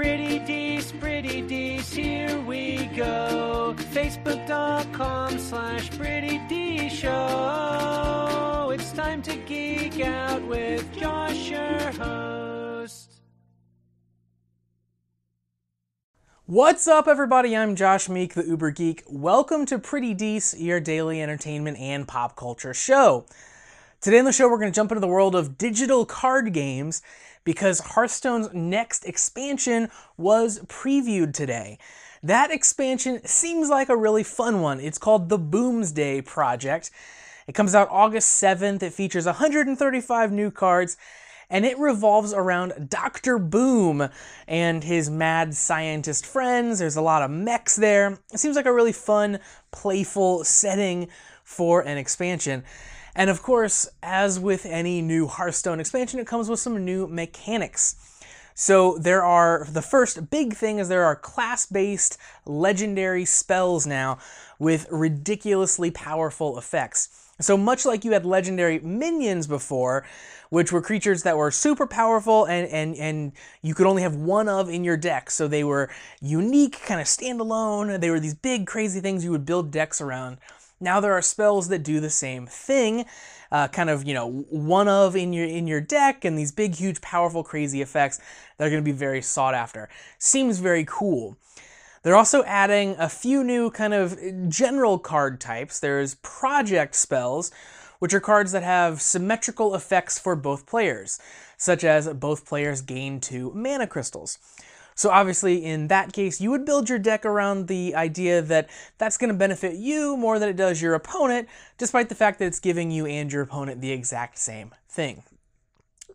Pretty Dees, Pretty Dees, here we go. Facebook.com slash Pretty D Show. It's time to geek out with Josh, your host. What's up, everybody? I'm Josh Meek, the Uber Geek. Welcome to Pretty Dees, your daily entertainment and pop culture show. Today on the show, we're going to jump into the world of digital card games because Hearthstone's next expansion was previewed today. That expansion seems like a really fun one. It's called the Boomsday Project. It comes out August 7th. It features 135 new cards and it revolves around Dr. Boom and his mad scientist friends. There's a lot of mechs there. It seems like a really fun, playful setting for an expansion. And of course, as with any new Hearthstone expansion, it comes with some new mechanics. So there are, the first big thing is there are class-based legendary spells now with ridiculously powerful effects. So much like you had legendary minions before, which were creatures that were super powerful and, and, and you could only have one of in your deck. So they were unique, kind of standalone. They were these big, crazy things you would build decks around. Now there are spells that do the same thing, uh, kind of you know one of in your in your deck, and these big, huge, powerful, crazy effects that are going to be very sought after. Seems very cool. They're also adding a few new kind of general card types. There's project spells, which are cards that have symmetrical effects for both players, such as both players gain two mana crystals. So obviously in that case, you would build your deck around the idea that that's going to benefit you more than it does your opponent, despite the fact that it's giving you and your opponent the exact same thing.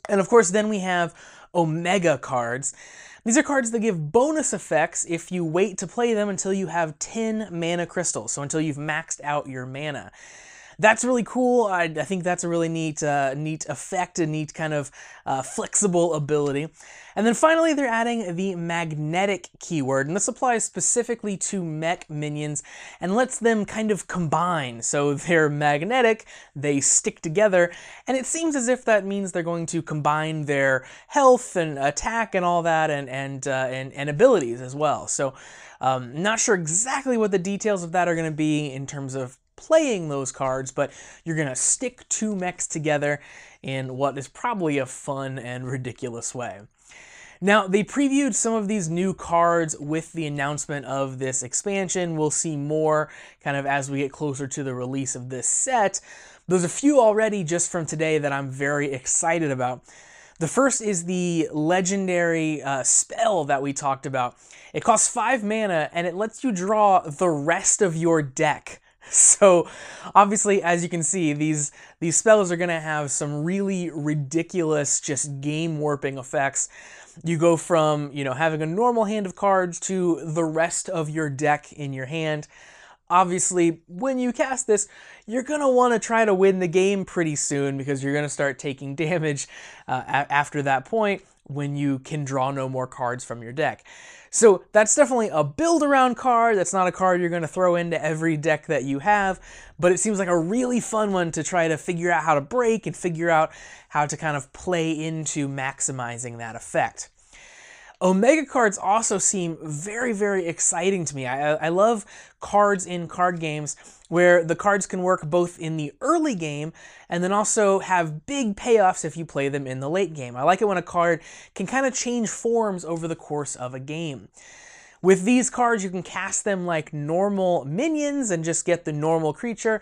And of course, then we have Omega cards. These are cards that give bonus effects if you wait to play them until you have 10 mana crystals, so until you've maxed out your mana that's really cool. I, I, think that's a really neat, uh, neat effect, a neat kind of uh, flexible ability. And then finally, they're adding the magnetic keyword, and this applies specifically to mech minions and lets them kind of combine. So they're magnetic, they stick together, and it seems as if that means they're going to combine their health and attack and all that, and and uh, and, and abilities as well. So. Um, not sure exactly what the details of that are going to be in terms of playing those cards, but you're going to stick two mechs together in what is probably a fun and ridiculous way. Now, they previewed some of these new cards with the announcement of this expansion. We'll see more kind of as we get closer to the release of this set. There's a few already just from today that I'm very excited about. The first is the legendary uh, spell that we talked about. It costs 5 mana and it lets you draw the rest of your deck. So obviously, as you can see, these, these spells are going to have some really ridiculous, just game warping effects. You go from, you know, having a normal hand of cards to the rest of your deck in your hand. Obviously, when you cast this, you're going to want to try to win the game pretty soon because you're going to start taking damage uh, after that point when you can draw no more cards from your deck. So that's definitely a build around card. That's not a card you're going to throw into every deck that you have, but it seems like a really fun one to try to figure out how to break and figure out how to kind of play into maximizing that effect. Omega cards also seem very, very exciting to me. I, I love cards in card games where the cards can work both in the early game and then also have big payoffs if you play them in the late game. I like it when a card can kind of change forms over the course of a game. With these cards, you can cast them like normal minions and just get the normal creature,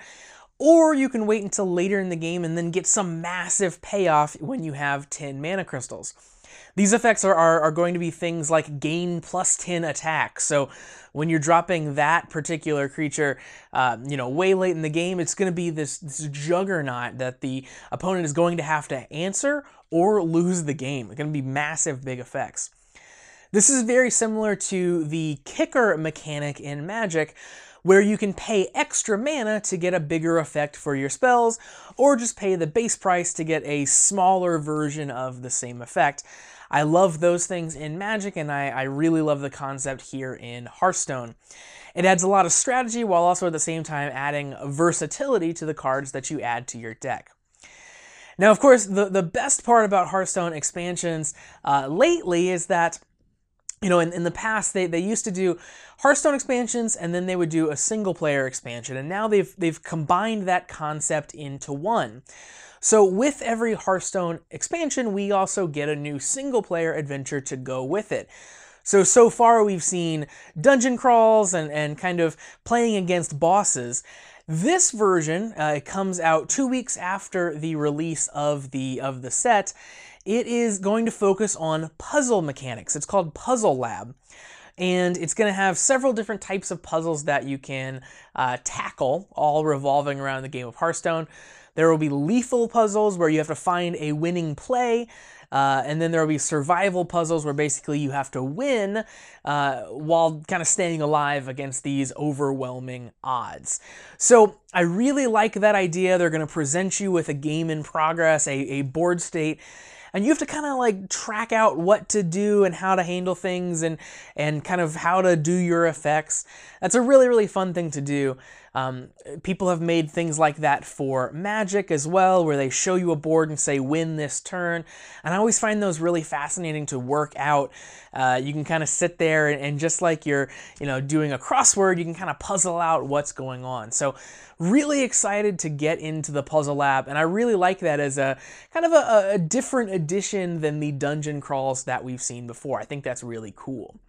or you can wait until later in the game and then get some massive payoff when you have 10 mana crystals. These effects are, are, are, going to be things like gain plus 10 attack. So when you're dropping that particular creature, uh, you know, way late in the game, it's going to be this, this juggernaut that the opponent is going to have to answer or lose the game. It's going to be massive big effects. This is very similar to the kicker mechanic in Magic, where you can pay extra mana to get a bigger effect for your spells, or just pay the base price to get a smaller version of the same effect. I love those things in Magic, and I, I really love the concept here in Hearthstone. It adds a lot of strategy while also at the same time adding versatility to the cards that you add to your deck. Now, of course, the, the best part about Hearthstone expansions uh, lately is that you know, in, in the past they, they used to do Hearthstone expansions and then they would do a single player expansion. And now they've they've combined that concept into one. So with every Hearthstone expansion, we also get a new single player adventure to go with it. So, so far we've seen dungeon crawls and, and kind of playing against bosses. This version uh, comes out two weeks after the release of the of the set. It is going to focus on puzzle mechanics. It's called Puzzle Lab and it's going to have several different types of puzzles that you can uh, tackle, all revolving around the game of Hearthstone. There will be lethal puzzles where you have to find a winning play. Uh, and then there will be survival puzzles where basically you have to win uh, while kind of staying alive against these overwhelming odds. So I really like that idea. They're going to present you with a game in progress, a, a board state, and you have to kind of like track out what to do and how to handle things and and kind of how to do your effects. That's a really really fun thing to do. Um, people have made things like that for Magic as well, where they show you a board and say, win this turn. And I always find those really fascinating to work out. Uh, you can kind of sit there and, and, just like you're, you know, doing a crossword, you can kind of puzzle out what's going on. So really excited to get into the puzzle lab, and I really like that as a kind of a, a different addition than the dungeon crawls that we've seen before. I think that's really cool.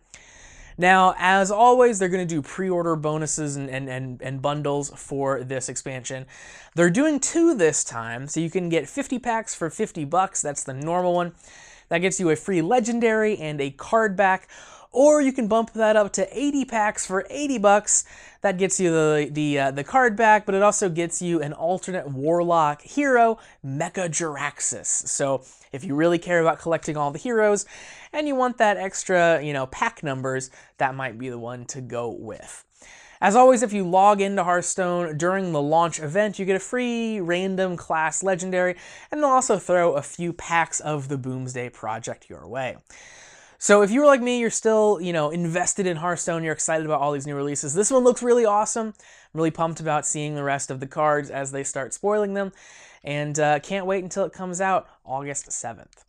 Now, as always, they're going to do pre-order bonuses and, and, and, and, bundles for this expansion. They're doing two this time, so you can get 50 packs for 50 bucks. That's the normal one. That gets you a free legendary and a card back, or you can bump that up to 80 packs for 80 bucks. That gets you the the uh, the card back, but it also gets you an alternate warlock hero, Mecha Jaraxxus. So if you really care about collecting all the heroes and you want that extra, you know, pack numbers, that might be the one to go with. As always, if you log into Hearthstone during the launch event, you get a free random class legendary, and they'll also throw a few packs of the Boomsday Project your way. So if you were like me, you're still, you know, invested in Hearthstone, you're excited about all these new releases. This one looks really awesome. I'm really pumped about seeing the rest of the cards as they start spoiling them, and uh, can't wait until it comes out August 7th.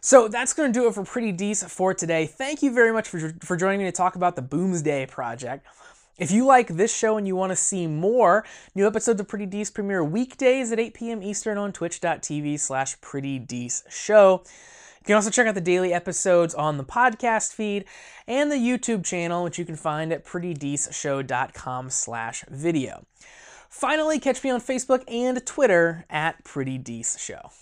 So that's going to do it for Pretty Dees for today. Thank you very much for, for joining me to talk about the Boomsday Project. If you like this show and you want to see more, new episodes of Pretty Dees premiere weekdays at 8 p.m. Eastern on twitch.tv slash Pretty Show. You can also check out the daily episodes on the podcast feed and the YouTube channel, which you can find at prettydeeshow.com slash video. Finally, catch me on Facebook and Twitter at Pretty Dees Show.